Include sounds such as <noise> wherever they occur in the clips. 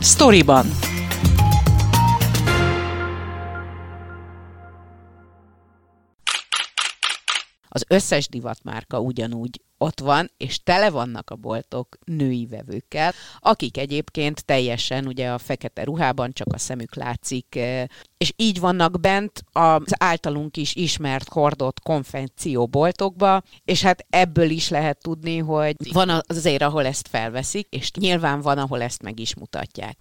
Storyban. Az összes divatmárka ugyanúgy ott van, és tele vannak a boltok női vevőkkel, akik egyébként teljesen ugye a fekete ruhában csak a szemük látszik, eh, és így vannak bent az általunk is ismert hordott konfekcióboltokba, és hát ebből is lehet tudni, hogy van azért, ahol ezt felveszik, és nyilván van, ahol ezt meg is mutatják.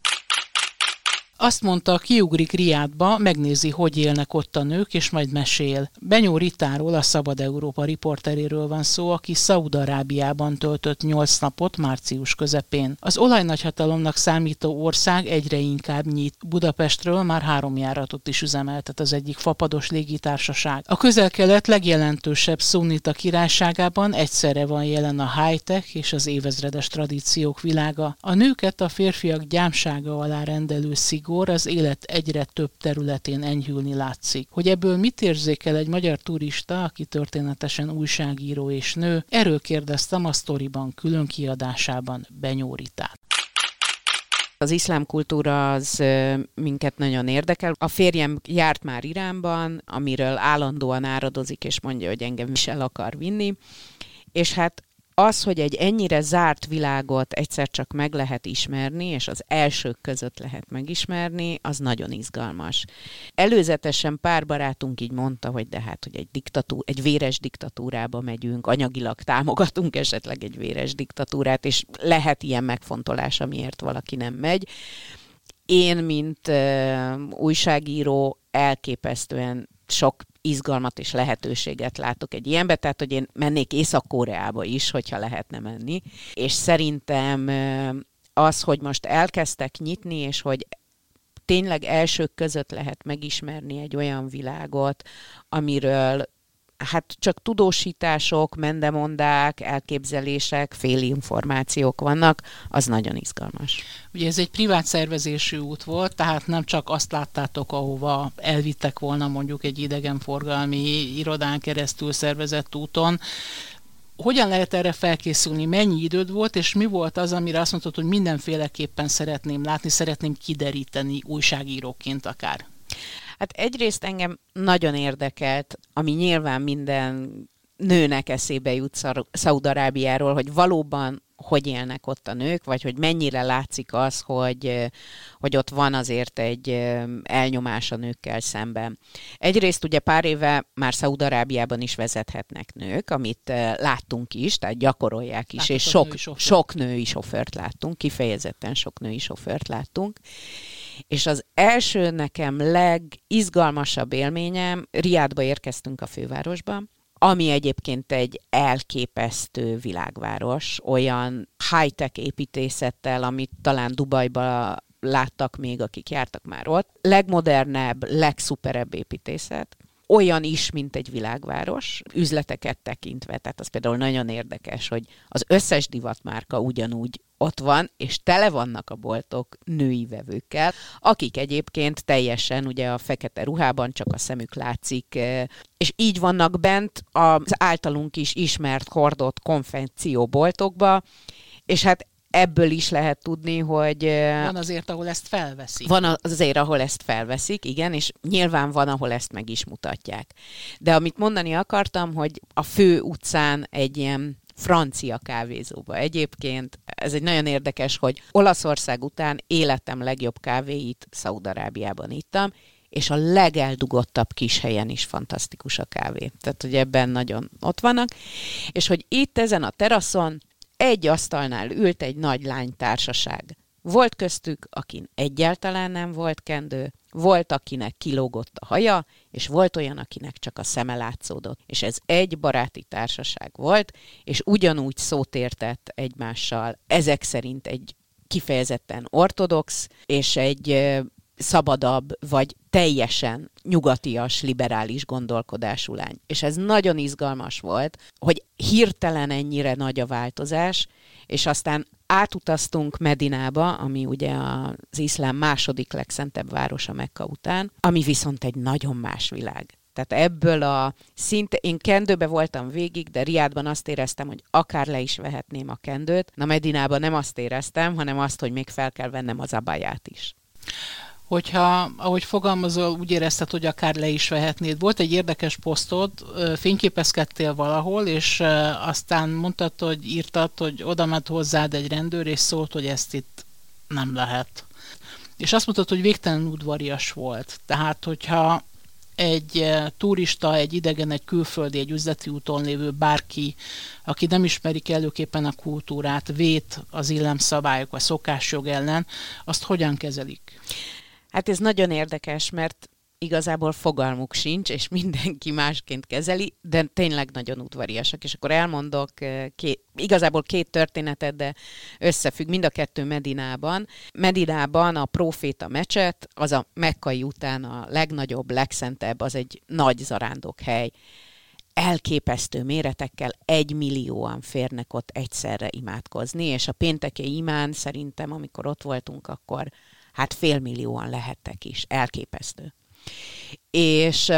Azt mondta, kiugrik Riádba, megnézi, hogy élnek ott a nők, és majd mesél. Benyó Ritáról, a Szabad Európa riporteréről van szó, aki Szaúd-Arábiában töltött nyolc napot március közepén. Az olajnagyhatalomnak számító ország egyre inkább nyit. Budapestről már három járatot is üzemeltet az egyik fapados légitársaság. A közel-kelet legjelentősebb szunnita királyságában egyszerre van jelen a high-tech és az évezredes tradíciók világa. A nőket a férfiak gyámsága alá rendelő szig szigor az élet egyre több területén enyhülni látszik. Hogy ebből mit érzékel egy magyar turista, aki történetesen újságíró és nő, erről kérdeztem a sztoriban külön kiadásában Benyóritát. Az iszlám kultúra az minket nagyon érdekel. A férjem járt már Iránban, amiről állandóan áradozik, és mondja, hogy engem is el akar vinni. És hát az, hogy egy ennyire zárt világot egyszer csak meg lehet ismerni, és az elsők között lehet megismerni, az nagyon izgalmas. Előzetesen pár barátunk így mondta, hogy de hát, hogy egy, diktatú, egy véres diktatúrába megyünk, anyagilag támogatunk esetleg egy véres diktatúrát, és lehet ilyen megfontolás, amiért valaki nem megy. Én, mint uh, újságíró, elképesztően sok izgalmat és lehetőséget látok egy ilyenbe, tehát hogy én mennék Észak-Koreába is, hogyha lehetne menni, és szerintem az, hogy most elkezdtek nyitni, és hogy tényleg elsők között lehet megismerni egy olyan világot, amiről hát csak tudósítások, mendemondák, elképzelések, félinformációk vannak, az nagyon izgalmas. Ugye ez egy privát szervezésű út volt, tehát nem csak azt láttátok, ahova elvittek volna mondjuk egy idegenforgalmi irodán keresztül szervezett úton, hogyan lehet erre felkészülni, mennyi időd volt, és mi volt az, amire azt mondtad, hogy mindenféleképpen szeretném látni, szeretném kideríteni újságíróként akár? Hát egyrészt engem nagyon érdekelt, ami nyilván minden nőnek eszébe jut Szaudarábiáról, hogy valóban hogy élnek ott a nők, vagy hogy mennyire látszik az, hogy, hogy ott van azért egy elnyomás a nőkkel szemben. Egyrészt ugye pár éve már Szaudarábiában is vezethetnek nők, amit láttunk is, tehát gyakorolják is, Látott és sok, női sok női sofőrt láttunk, kifejezetten sok női sofőrt láttunk. És az első nekem legizgalmasabb élményem, Riádba érkeztünk a fővárosba, ami egyébként egy elképesztő világváros, olyan high-tech építészettel, amit talán Dubajba láttak még, akik jártak már ott. Legmodernebb, legszuperebb építészet olyan is, mint egy világváros, üzleteket tekintve. Tehát az például nagyon érdekes, hogy az összes divatmárka ugyanúgy ott van, és tele vannak a boltok női vevőkkel, akik egyébként teljesen ugye a fekete ruhában csak a szemük látszik, eh, és így vannak bent az általunk is ismert hordott konfekcióboltokba, és hát ebből is lehet tudni, hogy... Van azért, ahol ezt felveszik. Van azért, ahol ezt felveszik, igen, és nyilván van, ahol ezt meg is mutatják. De amit mondani akartam, hogy a fő utcán egy ilyen francia kávézóba. Egyébként ez egy nagyon érdekes, hogy Olaszország után életem legjobb kávéit Szaudarábiában ittam, és a legeldugottabb kis helyen is fantasztikus a kávé. Tehát, hogy ebben nagyon ott vannak. És hogy itt ezen a teraszon egy asztalnál ült egy nagy lánytársaság. Volt köztük, akin egyáltalán nem volt kendő, volt, akinek kilógott a haja, és volt olyan, akinek csak a szeme látszódott. És ez egy baráti társaság volt, és ugyanúgy szót értett egymással, ezek szerint egy kifejezetten ortodox, és egy szabadabb, vagy teljesen nyugatias, liberális gondolkodású lány. És ez nagyon izgalmas volt, hogy hirtelen ennyire nagy a változás, és aztán átutaztunk Medinába, ami ugye az iszlám második legszentebb városa Mekka után, ami viszont egy nagyon más világ. Tehát ebből a szinte, én kendőbe voltam végig, de Riádban azt éreztem, hogy akár le is vehetném a kendőt. Na Medinában nem azt éreztem, hanem azt, hogy még fel kell vennem az abaját is hogyha, ahogy fogalmazol, úgy érezted, hogy akár le is vehetnéd. Volt egy érdekes posztod, fényképezkedtél valahol, és aztán mondtad, hogy írtad, hogy oda ment hozzád egy rendőr, és szólt, hogy ezt itt nem lehet. És azt mondtad, hogy végtelen udvarias volt. Tehát, hogyha egy turista, egy idegen, egy külföldi, egy üzleti úton lévő bárki, aki nem ismeri kellőképpen a kultúrát, vét az illemszabályok, a szokásjog ellen, azt hogyan kezelik? Hát ez nagyon érdekes, mert igazából fogalmuk sincs, és mindenki másként kezeli, de tényleg nagyon udvariasak. És akkor elmondok két, igazából két történetet, de összefügg mind a kettő Medinában. Medinában a Proféta mecset, az a Mekkai után a legnagyobb, legszentebb, az egy nagy zarándokhely. Elképesztő méretekkel egy millióan férnek ott egyszerre imádkozni, és a pénteki imán szerintem, amikor ott voltunk, akkor hát félmillióan lehettek is. Elképesztő. És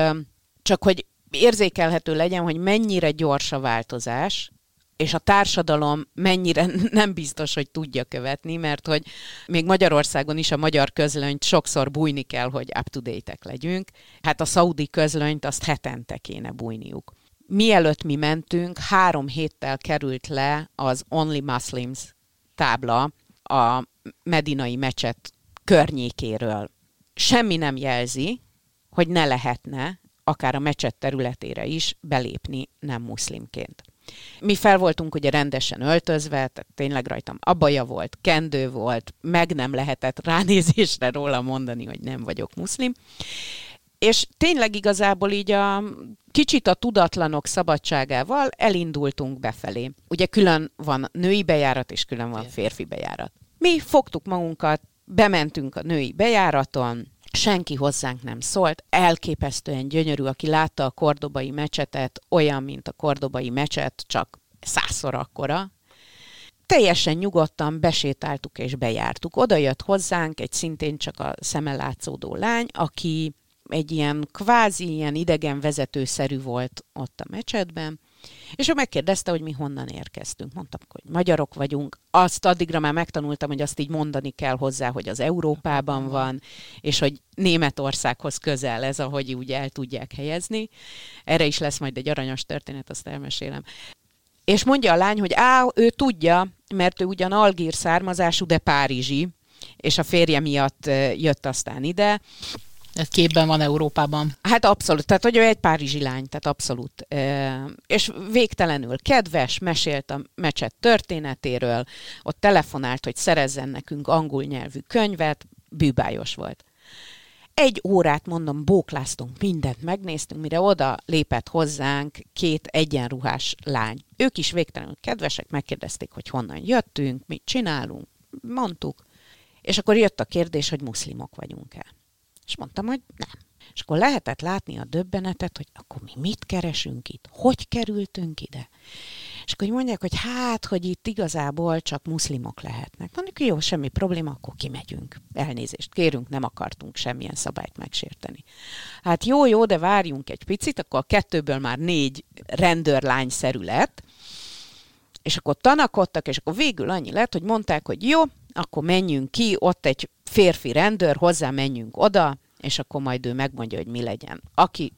csak hogy érzékelhető legyen, hogy mennyire gyors a változás, és a társadalom mennyire <laughs> nem biztos, hogy tudja követni, mert hogy még Magyarországon is a magyar közlönyt sokszor bújni kell, hogy up-to-date-ek legyünk. Hát a szaudi közlönyt azt hetente kéne bújniuk. Mielőtt mi mentünk, három héttel került le az Only Muslims tábla a medinai mecset környékéről. Semmi nem jelzi, hogy ne lehetne akár a mecset területére is belépni nem muszlimként. Mi fel voltunk ugye rendesen öltözve, tehát tényleg rajtam abaja volt, kendő volt, meg nem lehetett ránézésre róla mondani, hogy nem vagyok muszlim. És tényleg igazából így a kicsit a tudatlanok szabadságával elindultunk befelé. Ugye külön van női bejárat, és külön van férfi bejárat. Mi fogtuk magunkat, bementünk a női bejáraton, senki hozzánk nem szólt, elképesztően gyönyörű, aki látta a kordobai mecsetet, olyan, mint a kordobai mecset, csak százszor akkora. Teljesen nyugodtan besétáltuk és bejártuk. Oda jött hozzánk egy szintén csak a szeme látszódó lány, aki egy ilyen kvázi ilyen idegen vezetőszerű volt ott a mecsetben, és ő megkérdezte, hogy mi honnan érkeztünk. Mondtam, hogy magyarok vagyunk. Azt addigra már megtanultam, hogy azt így mondani kell hozzá, hogy az Európában van, és hogy Németországhoz közel ez, ahogy úgy el tudják helyezni. Erre is lesz majd egy aranyos történet, azt elmesélem. És mondja a lány, hogy á, ő tudja, mert ő ugyan algír származású, de párizsi, és a férje miatt jött aztán ide, ez képben van Európában. Hát abszolút, tehát hogy ő egy párizsi lány, tehát abszolút. És végtelenül kedves, mesélt a mecset történetéről, ott telefonált, hogy szerezzen nekünk angol nyelvű könyvet, bűbájos volt. Egy órát, mondom, bókláztunk, mindent megnéztünk, mire oda lépett hozzánk két egyenruhás lány. Ők is végtelenül kedvesek, megkérdezték, hogy honnan jöttünk, mit csinálunk, mondtuk. És akkor jött a kérdés, hogy muszlimok vagyunk-e. És mondtam, hogy nem. És akkor lehetett látni a döbbenetet, hogy akkor mi mit keresünk itt, hogy kerültünk ide. És akkor mondják, hogy hát, hogy itt igazából csak muszlimok lehetnek. Mondjuk, jó, semmi probléma, akkor kimegyünk. Elnézést kérünk, nem akartunk semmilyen szabályt megsérteni. Hát jó, jó, de várjunk egy picit, akkor a kettőből már négy rendőrlányszerű lett, és akkor tanakodtak, és akkor végül annyi lett, hogy mondták, hogy jó, akkor menjünk ki, ott egy férfi rendőr, hozzá menjünk oda, és akkor majd ő megmondja, hogy mi legyen. Aki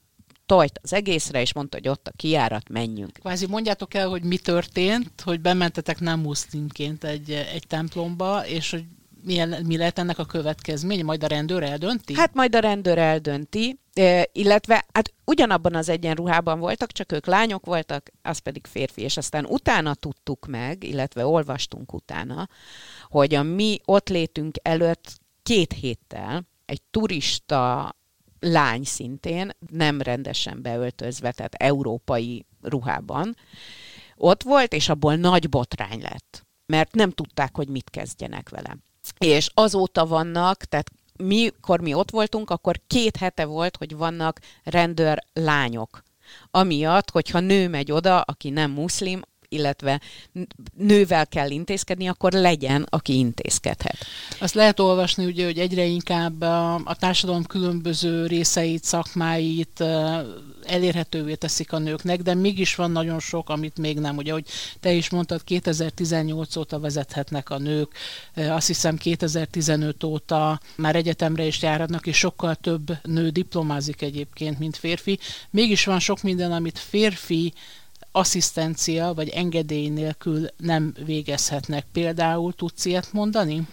tojt az egészre, és mondta, hogy ott a kiárat, menjünk. Kvázi mondjátok el, hogy mi történt, hogy bementetek nem muszlimként egy, egy templomba, és hogy milyen, mi lehet ennek a következmény? Majd a rendőr eldönti? Hát majd a rendőr eldönti, illetve hát ugyanabban az egyenruhában voltak, csak ők lányok voltak, az pedig férfi, és aztán utána tudtuk meg, illetve olvastunk utána, hogy a mi ott létünk előtt két héttel egy turista lány szintén, nem rendesen beöltözve, tehát európai ruhában, ott volt, és abból nagy botrány lett, mert nem tudták, hogy mit kezdjenek vele. És azóta vannak, tehát mikor mi ott voltunk, akkor két hete volt, hogy vannak rendőr lányok. Amiatt, hogyha nő megy oda, aki nem muszlim, illetve nővel kell intézkedni, akkor legyen, aki intézkedhet. Azt lehet olvasni, ugye, hogy egyre inkább a, társadalom különböző részeit, szakmáit elérhetővé teszik a nőknek, de mégis van nagyon sok, amit még nem. Ugye, hogy te is mondtad, 2018 óta vezethetnek a nők, azt hiszem 2015 óta már egyetemre is járatnak, és sokkal több nő diplomázik egyébként, mint férfi. Mégis van sok minden, amit férfi asszisztencia vagy engedély nélkül nem végezhetnek. Például tudsz ilyet mondani?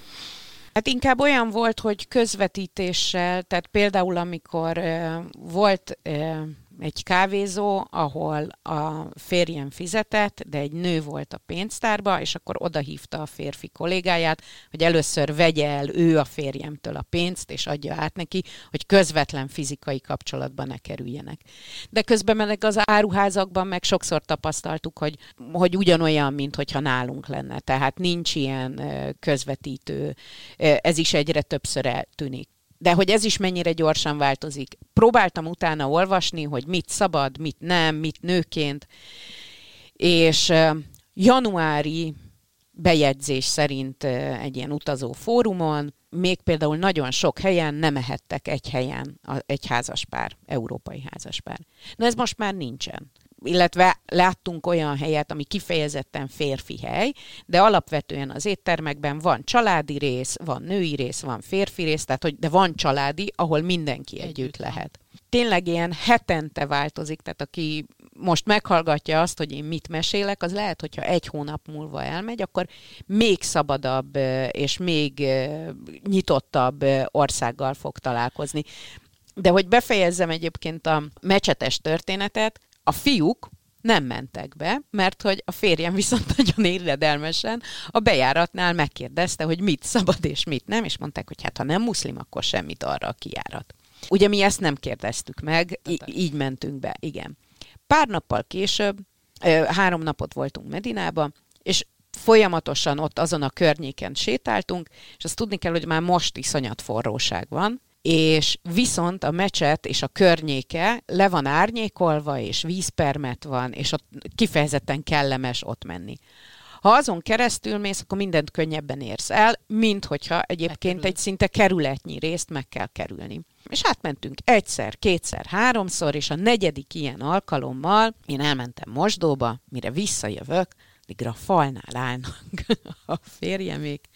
Hát inkább olyan volt, hogy közvetítéssel, tehát például amikor uh, volt uh, egy kávézó, ahol a férjem fizetett, de egy nő volt a pénztárba, és akkor oda hívta a férfi kollégáját, hogy először vegye el ő a férjemtől a pénzt, és adja át neki, hogy közvetlen fizikai kapcsolatban ne kerüljenek. De közben meg az áruházakban meg sokszor tapasztaltuk, hogy, hogy ugyanolyan, mint hogyha nálunk lenne. Tehát nincs ilyen közvetítő. Ez is egyre többször eltűnik de hogy ez is mennyire gyorsan változik. Próbáltam utána olvasni, hogy mit szabad, mit nem, mit nőként, és januári bejegyzés szerint egy ilyen utazó fórumon, még például nagyon sok helyen nem ehettek egy helyen egy házaspár, európai házaspár. Na ez most már nincsen illetve láttunk olyan helyet, ami kifejezetten férfi hely, de alapvetően az éttermekben van családi rész, van női rész, van férfi rész, tehát hogy, de van családi, ahol mindenki együtt, együtt lehet. Tényleg ilyen hetente változik, tehát aki most meghallgatja azt, hogy én mit mesélek, az lehet, hogyha egy hónap múlva elmegy, akkor még szabadabb és még nyitottabb országgal fog találkozni. De hogy befejezzem egyébként a mecsetes történetet, a fiúk nem mentek be, mert hogy a férjem viszont <laughs> nagyon éredelmesen a bejáratnál megkérdezte, hogy mit szabad és mit nem, és mondták, hogy hát ha nem muszlim, akkor semmit arra a kijárat. Ugye mi ezt nem kérdeztük meg, í- így mentünk be, igen. Pár nappal később, három napot voltunk Medinába, és folyamatosan ott azon a környéken sétáltunk, és azt tudni kell, hogy már most iszonyat forróság van, és viszont a mecset és a környéke le van árnyékolva, és vízpermet van, és ott kifejezetten kellemes ott menni. Ha azon keresztül mész, akkor mindent könnyebben érsz el, mint hogyha egyébként egy szinte kerületnyi részt meg kell kerülni. És átmentünk egyszer, kétszer, háromszor, és a negyedik ilyen alkalommal én elmentem mosdóba, mire visszajövök, addigra a falnál állnak <laughs> a férjemék,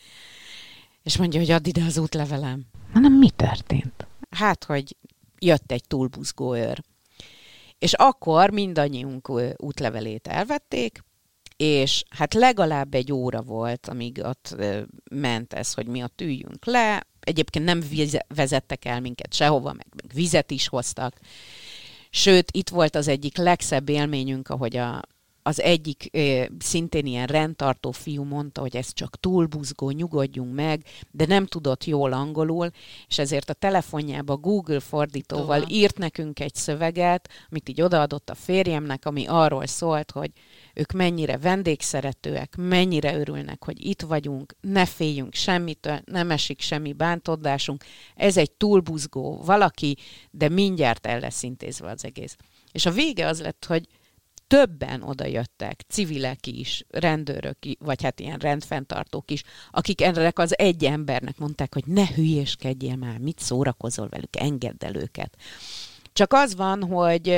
és mondja, hogy add ide az útlevelem. Hanem mi történt? Hát, hogy jött egy túlbuzgó őr. És akkor mindannyiunk útlevelét elvették, és hát legalább egy óra volt, amíg ott ment ez, hogy mi ott üljünk le. Egyébként nem vezettek el minket sehova, meg, meg vizet is hoztak. Sőt, itt volt az egyik legszebb élményünk, ahogy a, az egyik szintén ilyen rendtartó fiú mondta, hogy ez csak túlbuzgó, nyugodjunk meg, de nem tudott jól angolul, és ezért a telefonjába Google fordítóval Tovább. írt nekünk egy szöveget, amit így odaadott a férjemnek, ami arról szólt, hogy ők mennyire vendégszeretőek, mennyire örülnek, hogy itt vagyunk, ne féljünk semmitől, nem esik semmi bántódásunk, ez egy túlbuzgó valaki, de mindjárt el lesz intézve az egész. És a vége az lett, hogy többen oda jöttek, civilek is, rendőrök, vagy hát ilyen rendfenntartók is, akik ennek az egy embernek mondták, hogy ne hülyéskedjél már, mit szórakozol velük, engedd el őket. Csak az van, hogy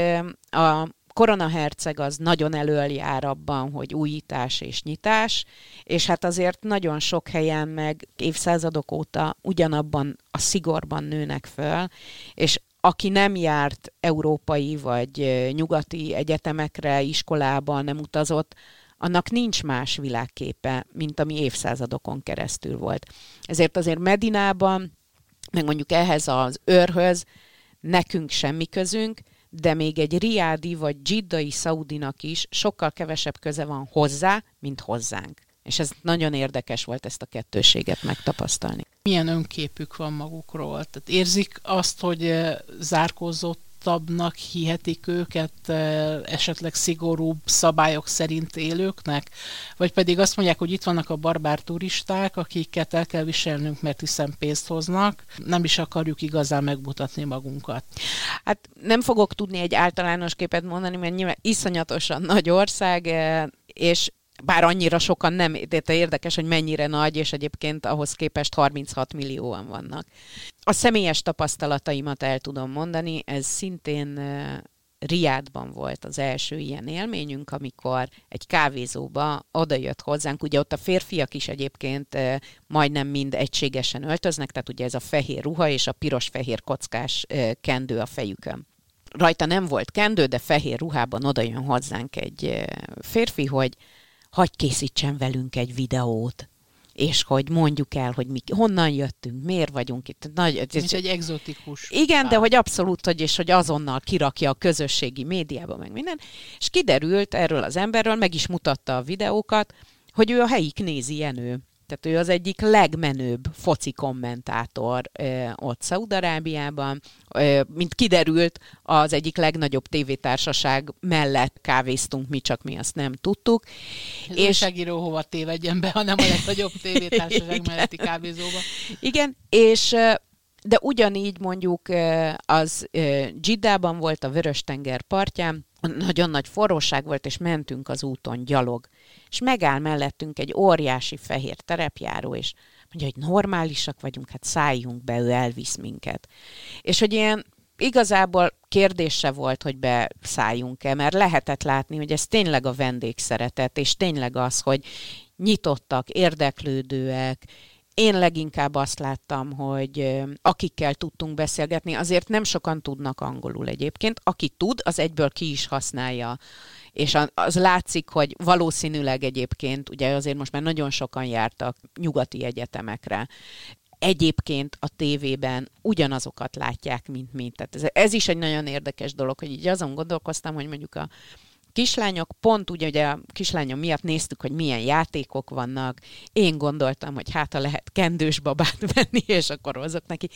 a koronaherceg az nagyon elől jár abban, hogy újítás és nyitás, és hát azért nagyon sok helyen meg évszázadok óta ugyanabban a szigorban nőnek föl, és aki nem járt európai vagy nyugati egyetemekre, iskolában nem utazott, annak nincs más világképe, mint ami évszázadokon keresztül volt. Ezért azért Medinában, meg mondjuk ehhez az őrhöz nekünk semmi közünk, de még egy riádi vagy dzsiddai szaudinak is sokkal kevesebb köze van hozzá, mint hozzánk. És ez nagyon érdekes volt ezt a kettőséget megtapasztalni. Milyen önképük van magukról? Tehát érzik azt, hogy eh, zárkózott nyugodtabbnak hihetik őket eh, esetleg szigorúbb szabályok szerint élőknek? Vagy pedig azt mondják, hogy itt vannak a barbár turisták, akiket el kell viselnünk, mert hiszen pénzt hoznak, nem is akarjuk igazán megmutatni magunkat. Hát nem fogok tudni egy általános képet mondani, mert nyilván iszonyatosan nagy ország, eh, és bár annyira sokan nem, de érdekes, hogy mennyire nagy, és egyébként ahhoz képest 36 millióan vannak. A személyes tapasztalataimat el tudom mondani, ez szintén Riádban volt az első ilyen élményünk, amikor egy kávézóba odajött hozzánk, ugye ott a férfiak is egyébként majdnem mind egységesen öltöznek, tehát ugye ez a fehér ruha és a piros-fehér kockás kendő a fejükön. Rajta nem volt kendő, de fehér ruhában odajön hozzánk egy férfi, hogy hagy készítsen velünk egy videót és hogy mondjuk el, hogy mi, honnan jöttünk, miért vagyunk itt. Nagy, ez, Mint egy egzotikus. Igen, pár. de hogy abszolút, hogy, és hogy azonnal kirakja a közösségi médiába, meg minden. És kiderült erről az emberről, meg is mutatta a videókat, hogy ő a helyi Knézi Jenő. Tehát ő az egyik legmenőbb foci kommentátor ö, ott Szaudarábiában. Ö, mint kiderült, az egyik legnagyobb tévétársaság mellett kávéztunk mi, csak mi azt nem tudtuk. Ez és újságíró hova tévedjen be, hanem a legnagyobb tévétársaság <laughs> melletti kávézóba. Igen, és de ugyanígy mondjuk az Giddában volt a Vörös-tenger partján, nagyon nagy forróság volt, és mentünk az úton gyalog. És megáll mellettünk egy óriási fehér terepjáró, és mondja, hogy normálisak vagyunk, hát szálljunk be, ő elvisz minket. És hogy ilyen igazából kérdése volt, hogy beszálljunk-e, mert lehetett látni, hogy ez tényleg a vendégszeretet, és tényleg az, hogy nyitottak, érdeklődőek, én leginkább azt láttam, hogy akikkel tudtunk beszélgetni, azért nem sokan tudnak angolul egyébként. Aki tud, az egyből ki is használja. És az látszik, hogy valószínűleg egyébként, ugye azért most már nagyon sokan jártak nyugati egyetemekre, egyébként a tévében ugyanazokat látják, mint mi. Tehát ez, ez is egy nagyon érdekes dolog, hogy így azon gondolkoztam, hogy mondjuk a kislányok, pont úgy, hogy a kislányom miatt néztük, hogy milyen játékok vannak. Én gondoltam, hogy hát ha lehet kendős babát <laughs> venni, és akkor hozok neki.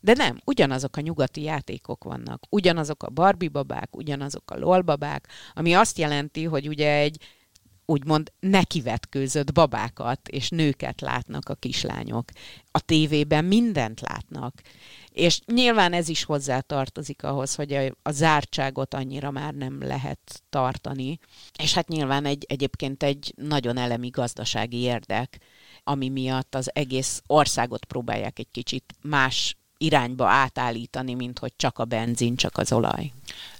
De nem, ugyanazok a nyugati játékok vannak. Ugyanazok a Barbie babák, ugyanazok a LOL babák, ami azt jelenti, hogy ugye egy úgymond nekivetkőzött babákat és nőket látnak a kislányok. A tévében mindent látnak. És nyilván ez is hozzá tartozik ahhoz, hogy a, a zártságot annyira már nem lehet tartani. És hát nyilván egy, egyébként egy nagyon elemi gazdasági érdek, ami miatt az egész országot próbálják egy kicsit más irányba átállítani, mint hogy csak a benzin, csak az olaj.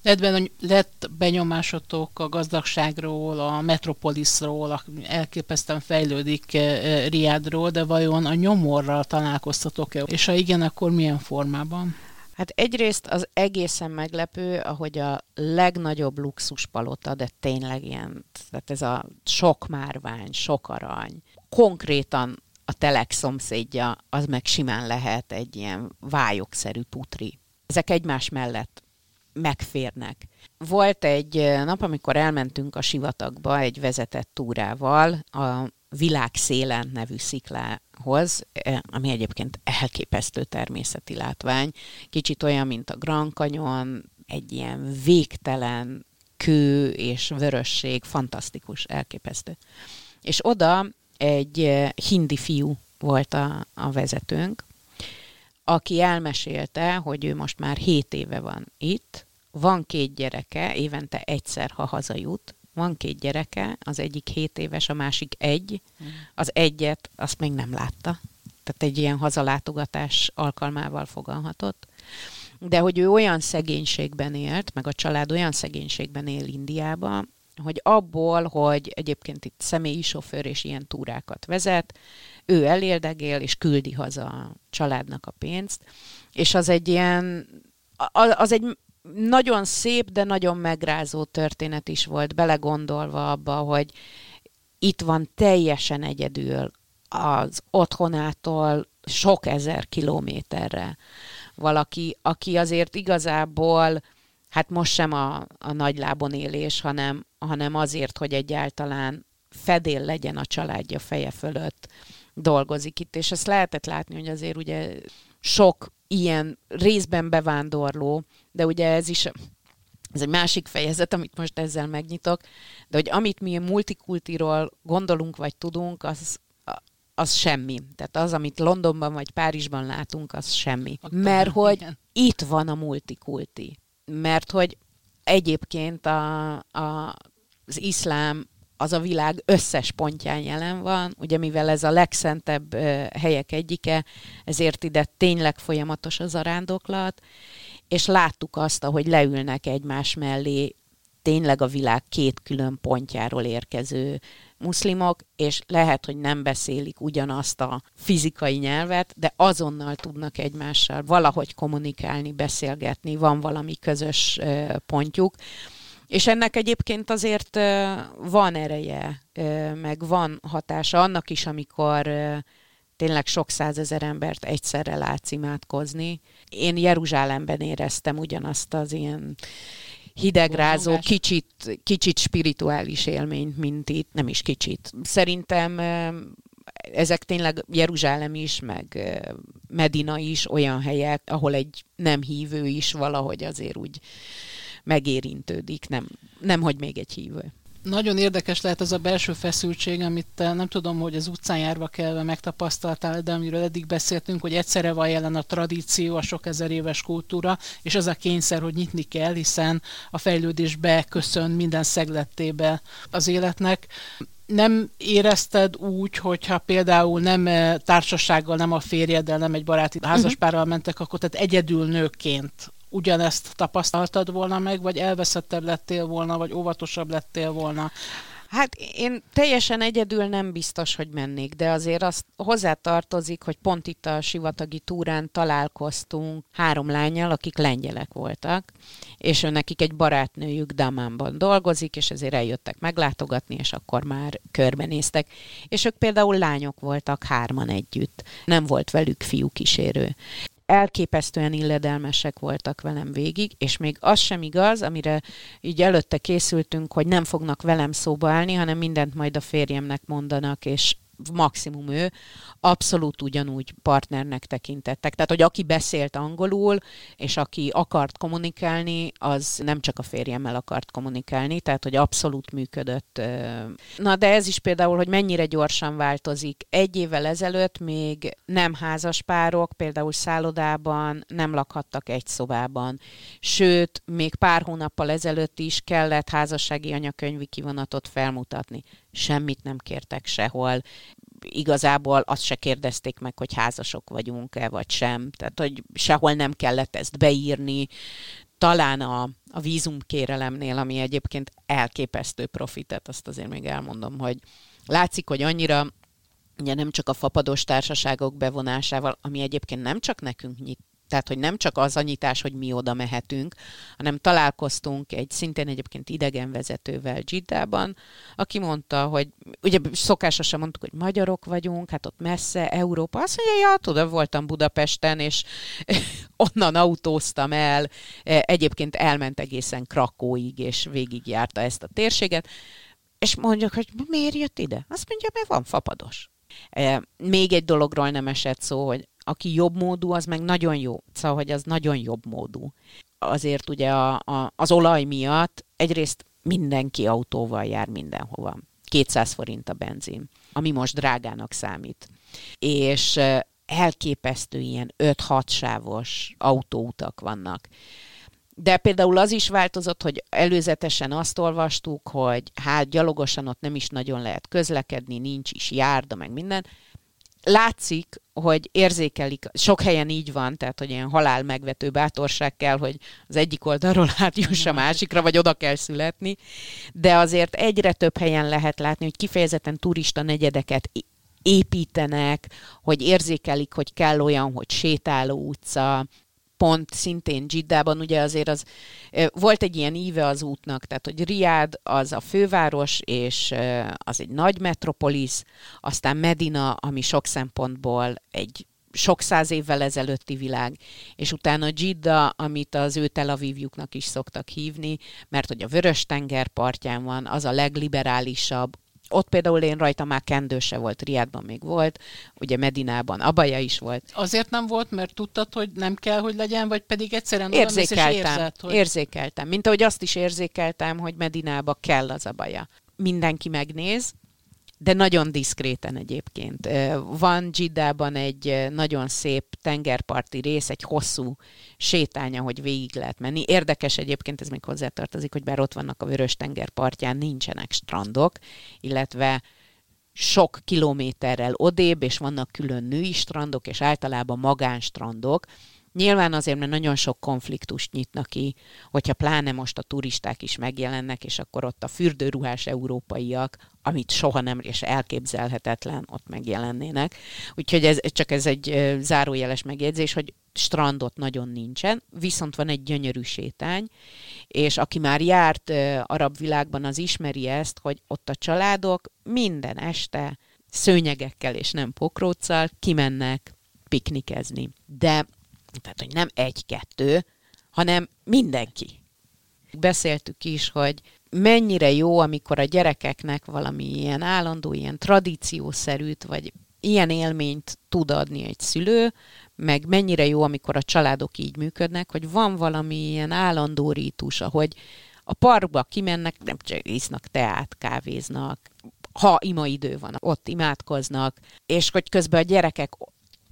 Lett, ben, lett benyomásotok a gazdagságról, a metropolisról, a, elképesztően fejlődik e, Riádról, de vajon a nyomorral találkoztatok-e? És ha igen, akkor milyen formában? Hát egyrészt az egészen meglepő, ahogy a legnagyobb luxuspalota, de tényleg ilyen, tehát ez a sok márvány, sok arany, konkrétan a telek szomszédja, az meg simán lehet egy ilyen vályokszerű putri. Ezek egymás mellett megférnek. Volt egy nap, amikor elmentünk a sivatagba egy vezetett túrával a Világ szélen nevű sziklához, ami egyébként elképesztő természeti látvány. Kicsit olyan, mint a Grand Canyon, egy ilyen végtelen kő és vörösség, fantasztikus, elképesztő. És oda egy hindi fiú volt a, a vezetőnk, aki elmesélte, hogy ő most már 7 éve van itt, van két gyereke, évente egyszer, ha hazajut, van két gyereke, az egyik 7 éves, a másik egy, az egyet azt még nem látta. Tehát egy ilyen hazalátogatás alkalmával fogalhatott. De hogy ő olyan szegénységben élt, meg a család olyan szegénységben él Indiában, hogy abból, hogy egyébként itt személyi sofőr és ilyen túrákat vezet, ő elérdegél és küldi haza a családnak a pénzt, és az egy ilyen, az egy nagyon szép, de nagyon megrázó történet is volt, belegondolva abba, hogy itt van teljesen egyedül az otthonától sok ezer kilométerre valaki, aki azért igazából hát most sem a, a nagy lábon élés, hanem, hanem azért, hogy egyáltalán fedél legyen a családja feje fölött dolgozik itt, és ezt lehetett látni, hogy azért ugye sok ilyen részben bevándorló, de ugye ez is ez egy másik fejezet, amit most ezzel megnyitok, de hogy amit mi multikultiról gondolunk, vagy tudunk, az, az semmi. Tehát az, amit Londonban vagy Párizsban látunk, az semmi. Ott Mert hogy igen. itt van a multikulti mert hogy egyébként a, a, az iszlám az a világ összes pontján jelen van, ugye mivel ez a legszentebb helyek egyike, ezért ide tényleg folyamatos az arándoklat, és láttuk azt, ahogy leülnek egymás mellé tényleg a világ két külön pontjáról érkező muszlimok, és lehet, hogy nem beszélik ugyanazt a fizikai nyelvet, de azonnal tudnak egymással valahogy kommunikálni, beszélgetni, van valami közös pontjuk. És ennek egyébként azért van ereje, meg van hatása annak is, amikor tényleg sok százezer embert egyszerre látsz imádkozni. Én Jeruzsálemben éreztem ugyanazt az ilyen hidegrázó, kicsit, kicsit spirituális élményt, mint itt, nem is kicsit. Szerintem ezek tényleg Jeruzsálem is, meg Medina is olyan helyek, ahol egy nem hívő is valahogy azért úgy megérintődik, nem, nem hogy még egy hívő. Nagyon érdekes lehet ez a belső feszültség, amit nem tudom, hogy az utcán járva kell megtapasztaltál, de amiről eddig beszéltünk, hogy egyszerre van jelen a tradíció, a sok ezer éves kultúra, és az a kényszer, hogy nyitni kell, hiszen a fejlődés beköszön minden szeglettébe az életnek nem érezted úgy, hogyha például nem társasággal, nem a férjeddel, nem egy baráti mhm. házaspárral mentek, akkor tehát egyedül nőként ugyanezt tapasztaltad volna meg, vagy elveszettebb lettél volna, vagy óvatosabb lettél volna? Hát én teljesen egyedül nem biztos, hogy mennék, de azért azt hozzátartozik, hogy pont itt a sivatagi túrán találkoztunk három lányjal, akik lengyelek voltak, és nekik egy barátnőjük Damánban dolgozik, és ezért eljöttek meglátogatni, és akkor már körbenéztek. És ők például lányok voltak hárman együtt, nem volt velük fiú kísérő elképesztően illedelmesek voltak velem végig, és még az sem igaz, amire így előtte készültünk, hogy nem fognak velem szóba állni, hanem mindent majd a férjemnek mondanak, és maximum ő, abszolút ugyanúgy partnernek tekintettek. Tehát, hogy aki beszélt angolul, és aki akart kommunikálni, az nem csak a férjemmel akart kommunikálni, tehát, hogy abszolút működött. Na, de ez is például, hogy mennyire gyorsan változik. Egy évvel ezelőtt még nem házas párok, például szállodában nem lakhattak egy szobában. Sőt, még pár hónappal ezelőtt is kellett házassági anyakönyvi kivonatot felmutatni. Semmit nem kértek sehol igazából azt se kérdezték meg, hogy házasok vagyunk-e, vagy sem. Tehát, hogy sehol nem kellett ezt beírni. Talán a, a vízumkérelemnél, ami egyébként elképesztő profitet, azt azért még elmondom, hogy látszik, hogy annyira ugye nem csak a fapados társaságok bevonásával, ami egyébként nem csak nekünk nyit, tehát, hogy nem csak az a nyitás, hogy mi oda mehetünk, hanem találkoztunk egy szintén egyébként idegenvezetővel Giddában, aki mondta, hogy ugye szokásosan mondtuk, hogy magyarok vagyunk, hát ott messze, Európa. Azt mondja, ja, tudom, voltam Budapesten, és <laughs> onnan autóztam el, e, egyébként elment egészen Krakóig, és végigjárta ezt a térséget, és mondjuk, hogy miért jött ide? Azt mondja, mert van fapados. E, még egy dologról nem esett szó, hogy aki jobb módú, az meg nagyon jó. Szóval, hogy az nagyon jobb módú. Azért ugye a, a, az olaj miatt egyrészt mindenki autóval jár mindenhova. 200 forint a benzin, ami most drágának számít. És elképesztő ilyen 5-6 sávos autóutak vannak. De például az is változott, hogy előzetesen azt olvastuk, hogy hát gyalogosan ott nem is nagyon lehet közlekedni, nincs is járda, meg minden látszik, hogy érzékelik, sok helyen így van, tehát hogy ilyen halál megvető bátorság kell, hogy az egyik oldalról <laughs> átjuss a másikra, vagy oda kell születni, de azért egyre több helyen lehet látni, hogy kifejezetten turista negyedeket építenek, hogy érzékelik, hogy kell olyan, hogy sétáló utca, pont szintén Giddában, ugye azért az volt egy ilyen íve az útnak, tehát hogy Riad az a főváros, és az egy nagy metropolis, aztán Medina, ami sok szempontból egy sok száz évvel ezelőtti világ, és utána Jidda, amit az ő Tel Avivjuknak is szoktak hívni, mert hogy a Vörös-tenger partján van, az a legliberálisabb, ott például én rajta már kendő se volt, Riádban még volt, ugye Medinában abaja is volt. Azért nem volt, mert tudtad, hogy nem kell, hogy legyen, vagy pedig egyszerűen érzékeltem, érzed, hogy... érzékeltem. Mint ahogy azt is érzékeltem, hogy Medinába kell az abaja. Mindenki megnéz, de nagyon diszkréten egyébként. Van Giddában egy nagyon szép tengerparti rész, egy hosszú sétánya, hogy végig lehet menni. Érdekes egyébként, ez még hozzátartozik, hogy bár ott vannak a Vörös tenger partján, nincsenek strandok, illetve sok kilométerrel odébb, és vannak külön női strandok, és általában magánstrandok, Nyilván azért, mert nagyon sok konfliktust nyitnak ki, hogyha pláne most a turisták is megjelennek, és akkor ott a fürdőruhás európaiak, amit soha nem, és elképzelhetetlen, ott megjelennének. Úgyhogy ez csak ez egy zárójeles megjegyzés, hogy strandot nagyon nincsen, viszont van egy gyönyörű sétány, és aki már járt arab világban, az ismeri ezt, hogy ott a családok minden este szőnyegekkel és nem pokróccal kimennek piknikezni. De tehát, hogy nem egy-kettő, hanem mindenki. Beszéltük is, hogy mennyire jó, amikor a gyerekeknek valami ilyen állandó, ilyen tradíciószerűt, vagy ilyen élményt tud adni egy szülő, meg mennyire jó, amikor a családok így működnek, hogy van valami ilyen állandó rítus, ahogy a parkba kimennek, nem csak isznak teát, kávéznak, ha ima idő van, ott imádkoznak, és hogy közben a gyerekek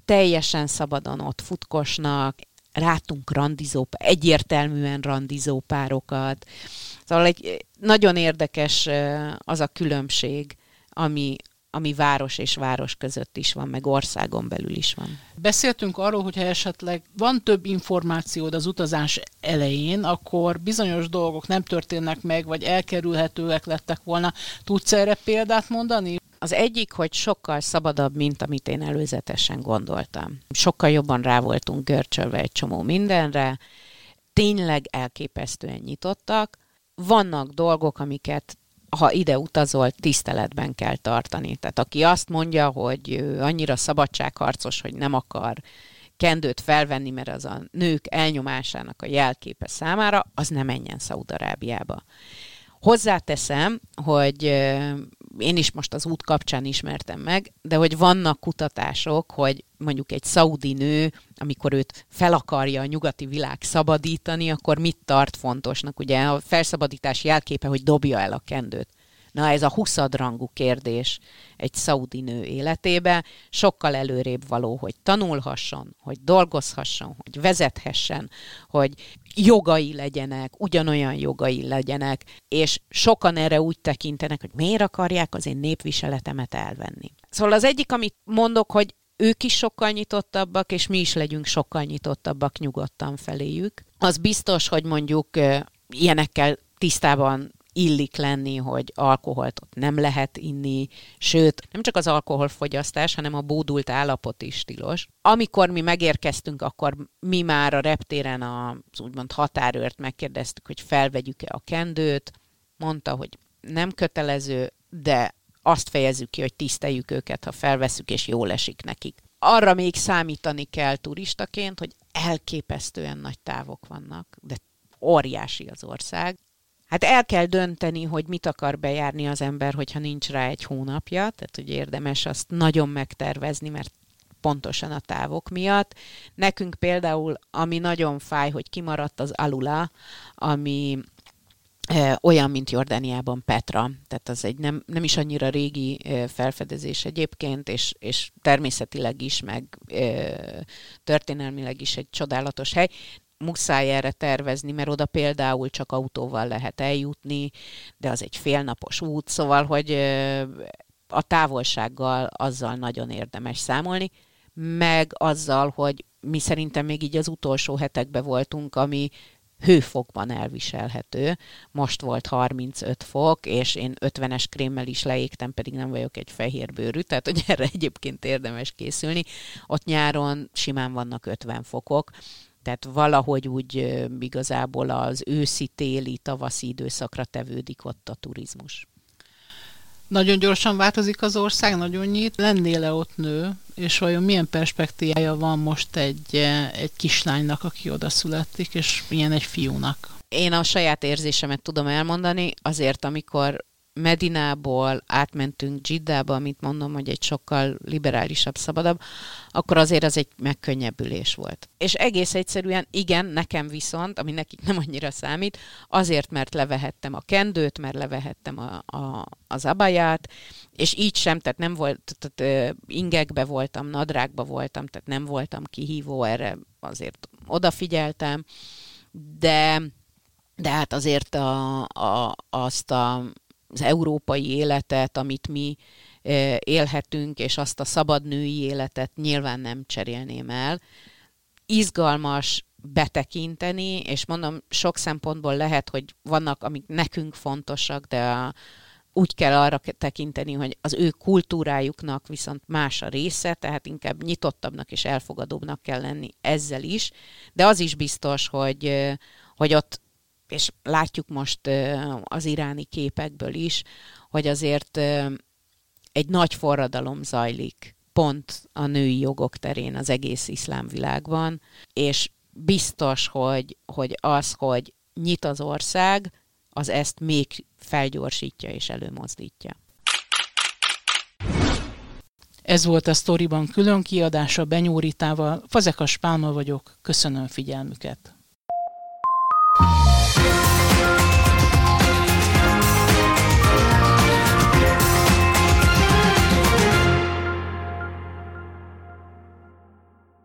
teljesen szabadon ott futkosnak, rátunk randizó, egyértelműen randizó párokat. Szóval egy nagyon érdekes az a különbség, ami, ami város és város között is van, meg országon belül is van. Beszéltünk arról, hogyha esetleg van több információd az utazás elején, akkor bizonyos dolgok nem történnek meg, vagy elkerülhetőek lettek volna. Tudsz erre példát mondani? Az egyik, hogy sokkal szabadabb, mint amit én előzetesen gondoltam. Sokkal jobban rá voltunk görcsölve egy csomó mindenre, tényleg elképesztően nyitottak. Vannak dolgok, amiket ha ide utazol, tiszteletben kell tartani. Tehát aki azt mondja, hogy annyira szabadságharcos, hogy nem akar kendőt felvenni, mert az a nők elnyomásának a jelképe számára, az nem menjen Szaudarábiába. Hozzáteszem, hogy én is most az út kapcsán ismertem meg, de hogy vannak kutatások, hogy mondjuk egy szaudi nő, amikor őt fel akarja a nyugati világ szabadítani, akkor mit tart fontosnak? Ugye a felszabadítás jelképe, hogy dobja el a kendőt. Na ez a huszadrangú kérdés egy szaudi nő életébe, sokkal előrébb való, hogy tanulhasson, hogy dolgozhasson, hogy vezethessen, hogy jogai legyenek, ugyanolyan jogai legyenek, és sokan erre úgy tekintenek, hogy miért akarják az én népviseletemet elvenni. Szóval az egyik, amit mondok, hogy ők is sokkal nyitottabbak, és mi is legyünk sokkal nyitottabbak nyugodtan feléjük. Az biztos, hogy mondjuk ilyenekkel tisztában illik lenni, hogy alkoholt ott nem lehet inni, sőt, nem csak az alkoholfogyasztás, hanem a bódult állapot is tilos. Amikor mi megérkeztünk, akkor mi már a reptéren az úgymond határőrt megkérdeztük, hogy felvegyük-e a kendőt, mondta, hogy nem kötelező, de azt fejezzük ki, hogy tiszteljük őket, ha felveszük, és jól esik nekik. Arra még számítani kell turistaként, hogy elképesztően nagy távok vannak, de óriási az ország, Hát el kell dönteni, hogy mit akar bejárni az ember, hogyha nincs rá egy hónapja, tehát hogy érdemes azt nagyon megtervezni, mert pontosan a távok miatt. Nekünk például, ami nagyon fáj, hogy kimaradt az Alula, ami e, olyan, mint Jordániában Petra, tehát az egy nem, nem is annyira régi e, felfedezés egyébként, és, és természetileg is, meg e, történelmileg is egy csodálatos hely muszáj erre tervezni, mert oda például csak autóval lehet eljutni, de az egy félnapos út, szóval, hogy a távolsággal azzal nagyon érdemes számolni, meg azzal, hogy mi szerintem még így az utolsó hetekben voltunk, ami hőfokban elviselhető. Most volt 35 fok, és én 50-es krémmel is leégtem, pedig nem vagyok egy fehérbőrű, tehát hogy erre egyébként érdemes készülni. Ott nyáron simán vannak 50 fokok, tehát valahogy úgy igazából az őszi, téli, tavaszi időszakra tevődik ott a turizmus. Nagyon gyorsan változik az ország, nagyon nyit. Lennél-e ott nő, és vajon milyen perspektívája van most egy, egy kislánynak, aki oda születik, és milyen egy fiúnak? Én a saját érzésemet tudom elmondani, azért amikor Medinából átmentünk Dzsiddába, amit mondom, hogy egy sokkal liberálisabb, szabadabb, akkor azért az egy megkönnyebbülés volt. És egész egyszerűen, igen, nekem viszont, ami nekik nem annyira számít, azért, mert levehettem a kendőt, mert levehettem a, a, az abaját, és így sem, tehát nem volt, tehát ingekbe voltam, nadrágba voltam, tehát nem voltam kihívó, erre azért odafigyeltem, de de hát azért a, a, azt a, az európai életet, amit mi élhetünk, és azt a szabad női életet nyilván nem cserélném el. Izgalmas betekinteni, és mondom, sok szempontból lehet, hogy vannak, amik nekünk fontosak, de a, úgy kell arra tekinteni, hogy az ő kultúrájuknak viszont más a része, tehát inkább nyitottabbnak és elfogadóbbnak kell lenni ezzel is, de az is biztos, hogy, hogy ott és látjuk most az iráni képekből is, hogy azért egy nagy forradalom zajlik pont a női jogok terén az egész iszlám világban, és biztos, hogy, hogy az, hogy nyit az ország, az ezt még felgyorsítja és előmozdítja. Ez volt a sztoriban külön kiadása Benyóritával. Fazekas Pálma vagyok, köszönöm figyelmüket.